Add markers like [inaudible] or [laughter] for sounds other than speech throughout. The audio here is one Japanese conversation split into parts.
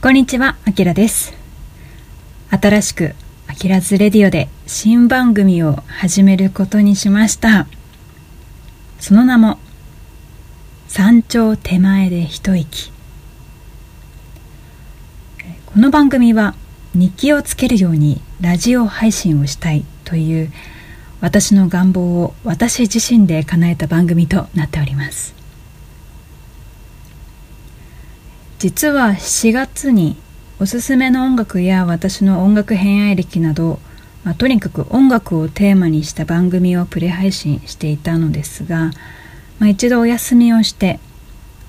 こんにちは、あきらです。新しく、あきらずレディオで新番組を始めることにしました。その名も、山頂手前で一息。この番組は日記をつけるようにラジオ配信をしたいという私の願望を私自身で叶えた番組となっております。実は4月におすすめの音楽や私の音楽偏愛歴など、まあ、とにかく音楽をテーマにした番組をプレ配信していたのですが、まあ、一度お休みをして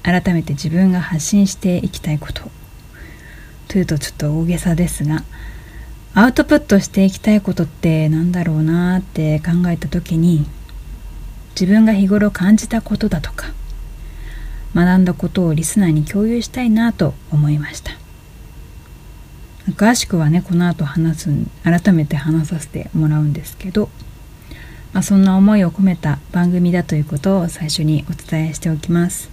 改めて自分が発信していきたいこと。というとちょっと大げさですがアウトプットしていきたいことってなんだろうなって考えた時に自分が日頃感じたことだとか学んだことをリスナーに共有したいなと思いました。詳しくはねこの後話す改めて話させてもらうんですけど、まあ、そんな思いを込めた番組だということを最初にお伝えしておきます、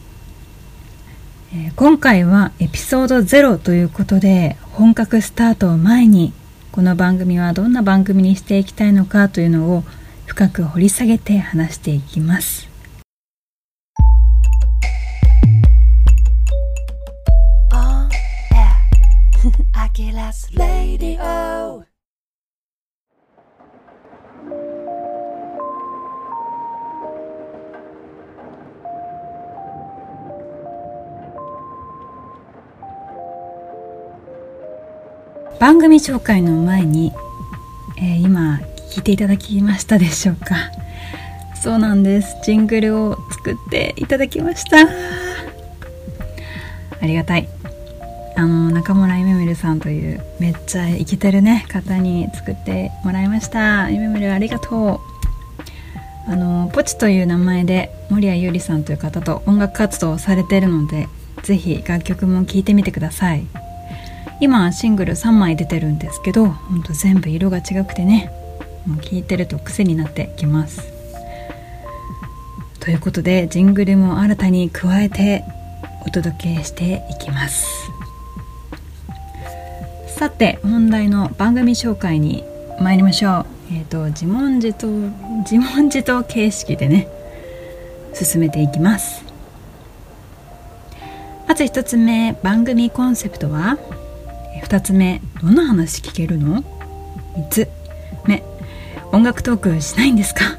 えー今回はエピソード0ということで本格スタートを前にこの番組はどんな番組にしていきたいのかというのを深く掘り下げて話していきます。Aquilas Radio. 番組紹介の前に、えー今聞いていただきましたでしょうか？そうなんです。ジングルを作っていただきました。ありがたい。あの中村ゆめみるさんというめっちゃイケてるね方に作ってもらいました。ゆめみるありがとう。あのポチという名前で守谷優里さんという方と音楽活動をされているのでぜひ楽曲も聴いてみてください。今シングル3枚出てるんですけどほんと全部色が違くてねもう聴いてると癖になってきます。ということでジングルも新たに加えてお届けしていきます。さて本題の番組紹介に参りましょう。えっ、と自問自答自問自答形式でね進めていきます。まず1つ目番組コンセプトは2つ目どんな話聞けるの？3つ。目音楽トークしないんですか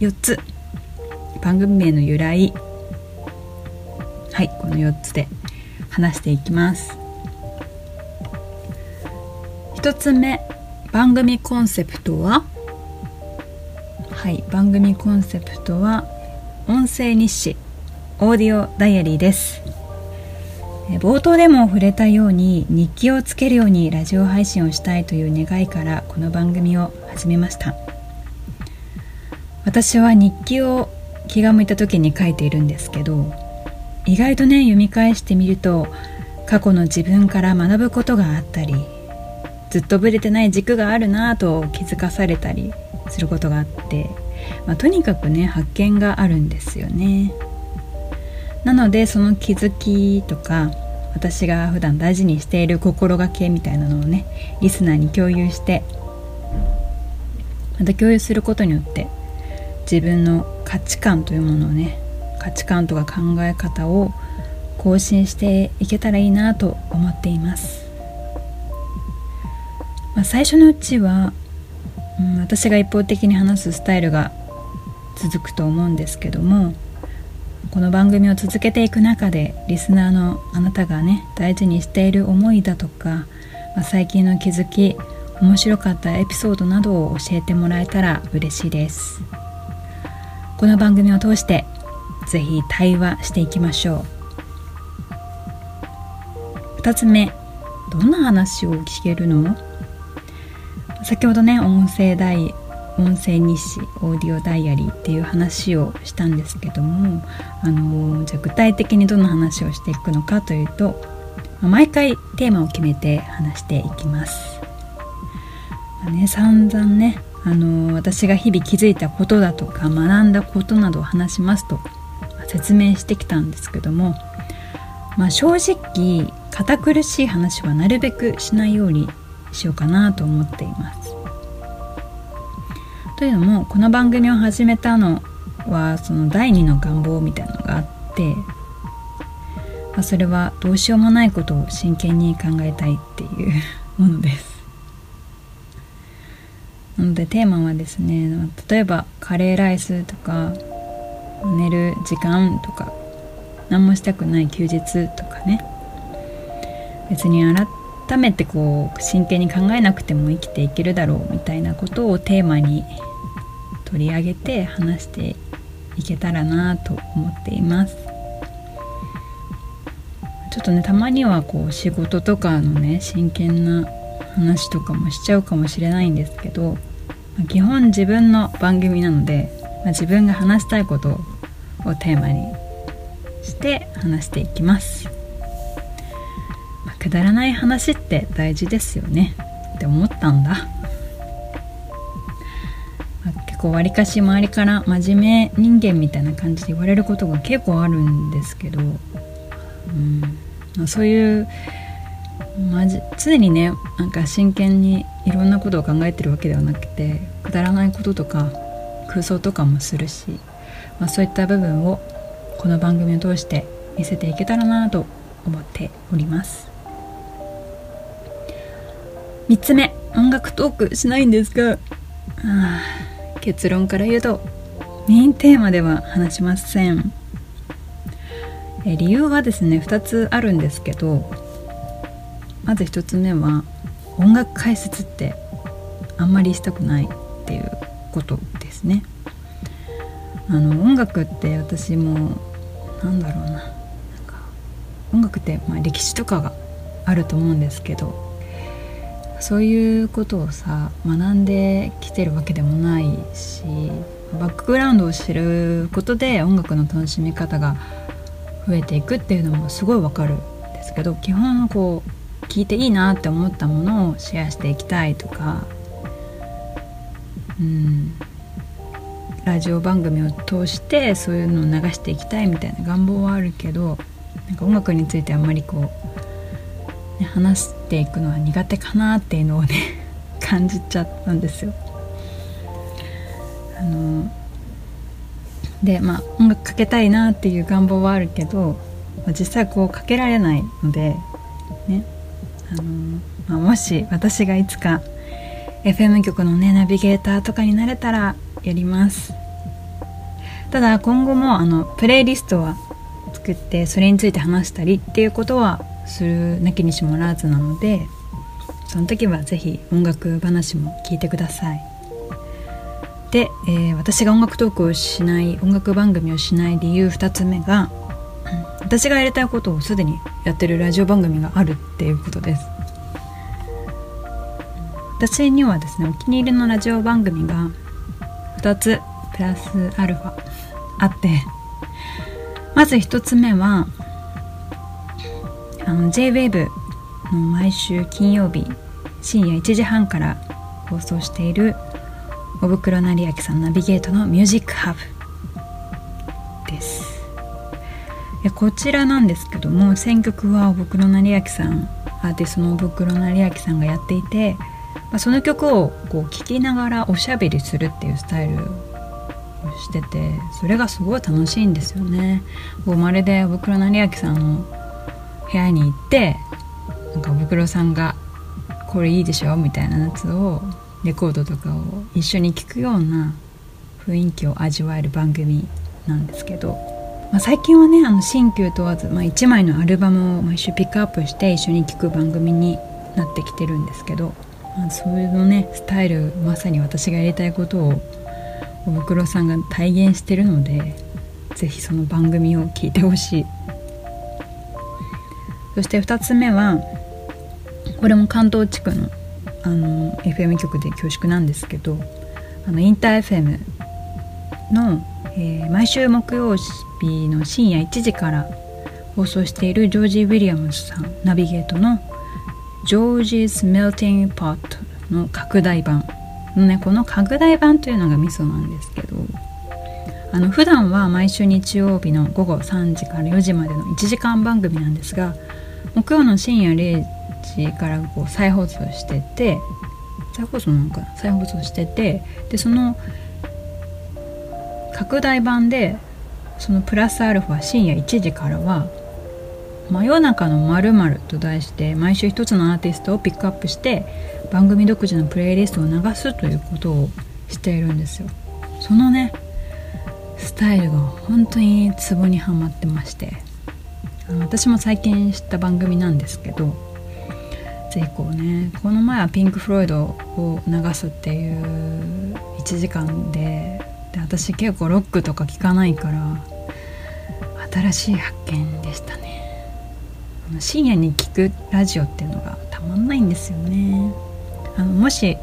？4つ。番組名の由来。はいこの4つで話していきます。1つ目番組コンセプトは？はい番組コンセプトは音声日誌オーディオダイアリーです。冒頭でも触れたように日記をつけるようにラジオ配信をしたいという願いからこの番組を始めました。私は日記を気が向いた時に書いているんですけど意外とね読み返してみると過去の自分から学ぶことがあったりずっとぶれてない軸があるなぁと気づかされたりすることがあって、まあ、とにかくね発見があるんですよね。なのでその気づきとか私が普段大事にしている心がけみたいなのをねリスナーに共有してまた共有することによって自分の価値観というものをね価値観とか考え方を更新していけたらいいなと思っています、まあ、最初のうちは、うん、私が一方的に話すスタイルが続くと思うんですけどもこの番組を続けていく中でリスナーのあなたがね大事にしている思いだとか、まあ、最近の気づき面白かったエピソードなどを教えてもらえたら嬉しいです。この番組を通してぜひ対話していきましょう。2つ目どんな話を聞けるの？先ほどね音声大音声日誌オーディオダイアリーっていう話をしたんですけどもあのじゃあ具体的にどんな話をしていくのかというと毎回テーマを決めて話していきます。ね、散々ねあの私が日々気づいたことだとか学んだことなどを話しますと説明してきたんですけども、まあ、正直堅苦しい話はなるべくしないようにしようかなと思っています。というのもこの番組を始めたのはその第二の願望みたいなのがあって、まあ、それはどうしようもないことを真剣に考えたいっていう [laughs] ものです。なのでテーマはですね例えばカレーライスとか寝る時間とか何もしたくない休日とかね。別に改めてこう真剣に考えなくても生きていけるだろうみたいなことをテーマに取り上げて話していけたらなと思っています。ちょっとねたまにはこう仕事とかのね真剣な話とかもしちゃうかもしれないんですけど基本自分の番組なので、まあ、自分が話したいことをテーマにして話していきます、まあ、くだらない話っって大事ですよね。って思ったんだ、結構わりかし周りから真面目人間みたいな感じで言われることが結構あるんですけど、うん。ま、そういうまじ常にねなんか真剣にいろんなことを考えてるわけではなくてくだらないこととか空想とかもするし、まあ、そういった部分をこの番組を通して見せていけたらなと思っております。3つ目。音楽トークしないんですが、はあ、結論から言うとメインテーマでは話しません。え理由はですね2つあるんですけどまず1つ目は音楽解説ってあんまりしたくないっていうことですね。あの音楽って私もなんだろうな。なんか音楽ってまあ歴史とかがあると思うんですけどそういうことをさ学んできてるわけでもないしバックグラウンドを知ることで音楽の楽しみ方が増えていくっていうのもすごいわかるんですけど基本こう聞いていいなって思ったものをシェアしていきたいとかうん。ラジオ番組を通してそういうのを流していきたいみたいな願望はあるけどなんか音楽についてあんまりこう、話していくのは苦手かなっていうのをね [laughs] 感じちゃったんですよ。あのでまあ音楽かけたいなっていう願望はあるけど、まあ、実際こうかけられないのでねあの、まあ、もし私がいつか FM 局のねナビゲーターとかになれたらやりますただ今後もあのプレイリストは作ってそれについて話したりっていうことはするなきにしもらずなのでその時はぜひ音楽話も聞いてください。で、えー私が音楽トークをしない音楽番組をしない理由2つ目が私がやりたいことをすでにやってるラジオ番組があるっていうことです。私にはですねお気に入りのラジオ番組が2つプラスアルファあってまず1つ目はあの JWAVE の毎週金曜日深夜1時半から放送している小袋成明さんナビゲートのミュージックハブです。でこちらなんですけども選曲は小袋成明さんアーティストの小袋成明さんがやっていて、まあ、その曲をこう聴きながらおしゃべりするっていうスタイルをしててそれがすごい楽しいんですよね。こうまるで小袋成明さんの部屋に行ってなんか小袋さんが「これいいでしょ?」みたいなやつをレコードとかを一緒に聴くような雰囲気を味わえる番組なんですけど、まあ、最近はねあの新旧問わず、まあ、1枚のアルバムを毎週ピックアップして一緒に聴く番組になってきてるんですけど、まあ、そういうのねスタイルまさに私がやりたいことをおぶくろさんが体現してるのでぜひその番組を聞いてほしいそして2つ目はこれも関東地区のあの FM 局で恐縮なんですけどあのインター FM の、えー毎週木曜日の深夜1時から放送しているジョージ・ウィリアムズさんナビゲートの「ジョージ 's Melting Pot」の拡大版のねこの拡大版というのがミソなんですけどあの普段は毎週日曜日の午後3時から4時までの1時間番組なんですが木曜の深夜0時からこう再放送してて再放送なのか再放送しててでその拡大版でそのプラスアルファ深夜1時からは「真夜中のまると題して毎週一つのアーティストをピックアップして番組独自のプレイリストを流すということをしているんですよ。そのねスタイルが本当にツボにはまってまして。私も最近知った番組なんですけどぜひこうね。この前はピンク・フロイドを流すっていう1時間でで私結構ロックとか聞かないから新しい発見でしたね。深夜に聞くラジオっていうのがたまんないんですよね。あのもし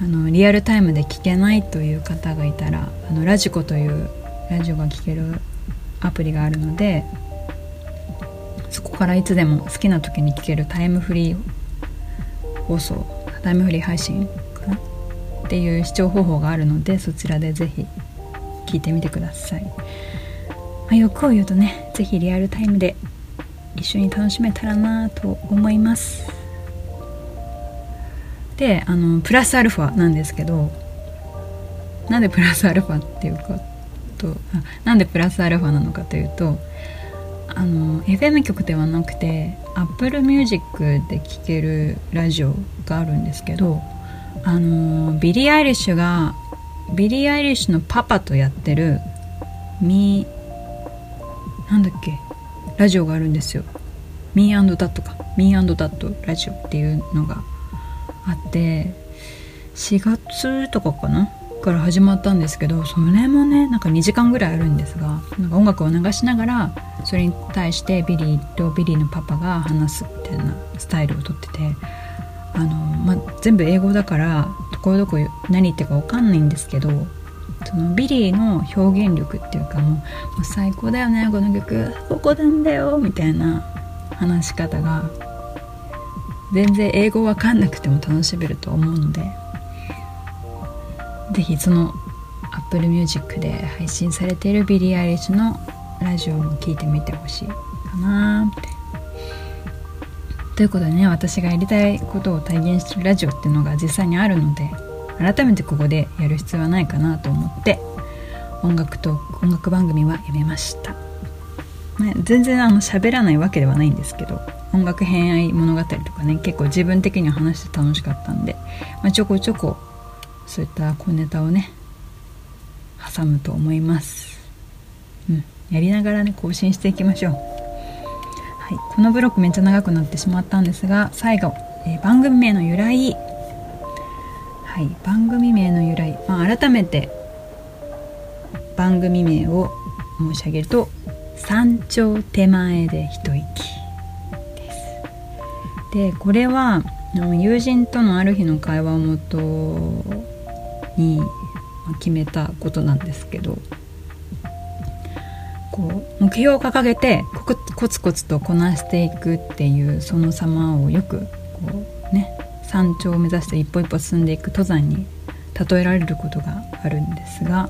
あのリアルタイムで聞けないという方がいたらあのラジコというラジオが聴けるアプリがあるのでそこからいつでも好きな時に聞けるタイムフリー放送。タイムフリー配信かなっていう視聴方法があるのでそちらでぜひ聞いてみてください、まあ、欲を言うとねぜひリアルタイムで一緒に楽しめたらなと思います。であのプラスアルファなんですけどなんでプラスアルファっていうか？となんでプラスアルファなのかというとあの FM 局ではなくて Apple Music で聴けるラジオがあるんですけどあのビリー・アイリッシュがビリー・アイリッシュのパパとやってる me なんだっけラジオがあるんですよ。 me and dad か。 me and dad ラジオっていうのがあって4月とかかなから始まったんですけどそれもねなんか2時間ぐらいあるんですがなんか音楽を流しながらそれに対してビリーとビリーのパパが話すみたいなスタイルをとっててあの、ま全部英語だからところどころ何言ってるか分かんないんですけどそのビリーの表現力っていうかもうもう最高だよねこの曲。ここなんだよみたいな話し方が全然英語わかんなくても楽しめると思うので是非その Apple Music で配信されているビリー・アイリッシュのラジオも聴いてみてほしいかな。ってということでね私がやりたいことを体現してるラジオっていうのが実際にあるので改めてここでやる必要はないかなと思って音楽と音楽番組はやめました、ね、全然あの喋らないわけではないんですけど音楽偏愛物語とかね結構自分的には話して楽しかったんで、まあ、ちょこちょこそういった小ネタをね挟むと思います。うんやりながらね更新していきましょう。はいこのブロックめっちゃ長くなってしまったんですが最後、えー、番組名の由来。はい番組名の由来、まあ、改めて番組名を申し上げると「山頂手前で一息」です。でこれは友人とのある日の会話をもとに決めたことなんですけどこう目標を掲げてコツコツとこなしていくっていうその様をよくこうね山頂を目指して一歩一歩進んでいく登山に例えられることがあるんですが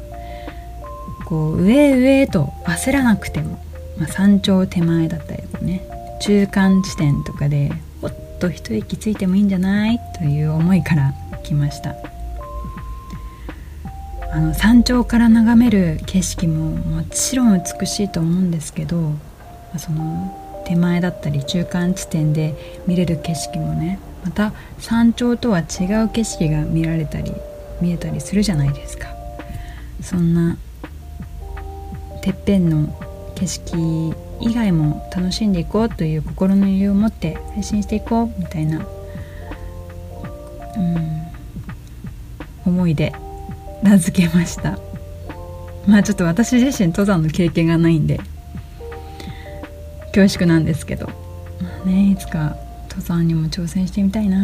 こう上上と焦らなくても、まあ、山頂手前だったりとかね中間地点とかでと一息ついてもいいんじゃない？という思いから来ました。あの山頂から眺める景色ももちろん美しいと思うんですけどその手前だったり中間地点で見れる景色もねまた山頂とは違う景色が見られたり見えたりするじゃないですか。そんなてっぺんの景色以外も楽しんでいこうという心の余裕を持って配信していこうみたいな、うん、思いで名付けました。まあちょっと私自身登山の経験がないんで恐縮なんですけど。まあねいつか登山にも挑戦してみたいな。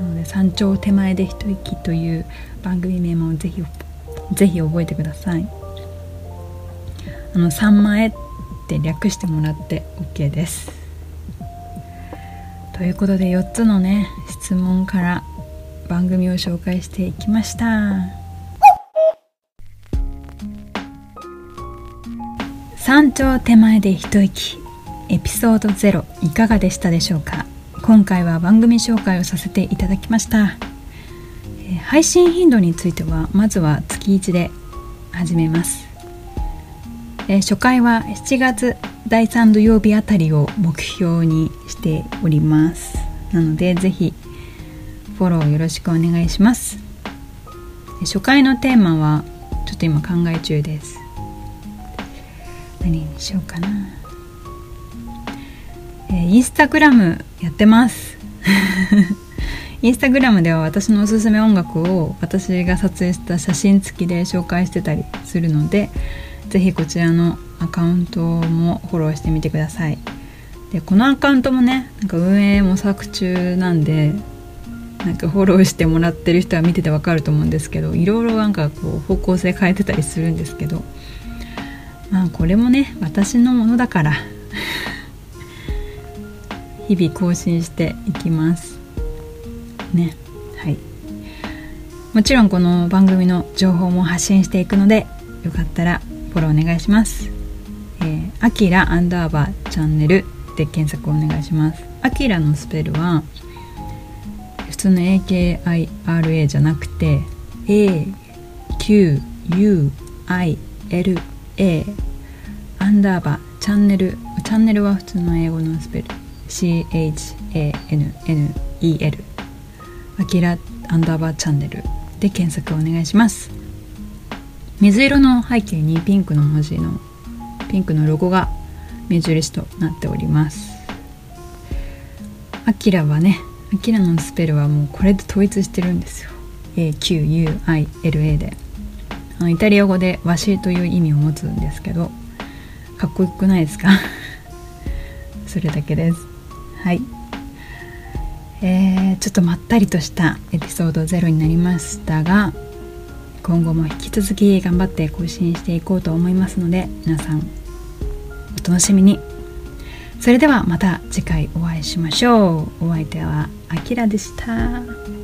なので山頂手前で一息という番組名もぜひぜひ覚えてください。あの3万円って略してもらって OK です。ということで4つのね質問から番組を紹介していきました。山頂手前で一息。エピソード0いかがでしたでしょうか？今回は番組紹介をさせていただきました。配信頻度についてはまずは月1で始めます。初回は7月第3土曜日あたりを目標にしております。なのでぜひフォローよろしくお願いします。初回のテーマはちょっと今考え中です。何にしようかな。えーインスタグラムやってます。[laughs] インスタグラムでは私のおすすめ音楽を私が撮影した写真付きで紹介してたりするのでぜひこちらのアカウントもフォローしてみてください。でこのアカウントもねなんか運営模索中なんでなんかフォローしてもらってる人は見ててわかると思うんですけどいろいろなんかこう方向性変えてたりするんですけどまあこれもね私のものだから [laughs] 日々更新していきますね。はい。もちろんこの番組の情報も発信していくのでよかったらフォローお願いします。えー、アキラアンダーバーチャンネルで検索お願いします。アキラのスペルは通の AKIRA じゃなくて AQUILA アンダーバーチャンネルチャンネルは普通の英語のスペル CHANNEL アキラアンダーバーチャンネルで検索お願いします。水色の背景にピンクの文字のピンクのロゴが目印となっております。アキラはねアキラのスペルはもうこれで統一してるんですよ。AQUILA で。あのイタリア語でわしという意味を持つんですけどかっこよくないですか？[laughs] それだけです。はい。えー、ちょっとまったりとしたエピソード0になりましたが今後も引き続き頑張って更新していこうと思いますので皆さんお楽しみに。それではまた次回お会いしましょう。お相手はあきらでした。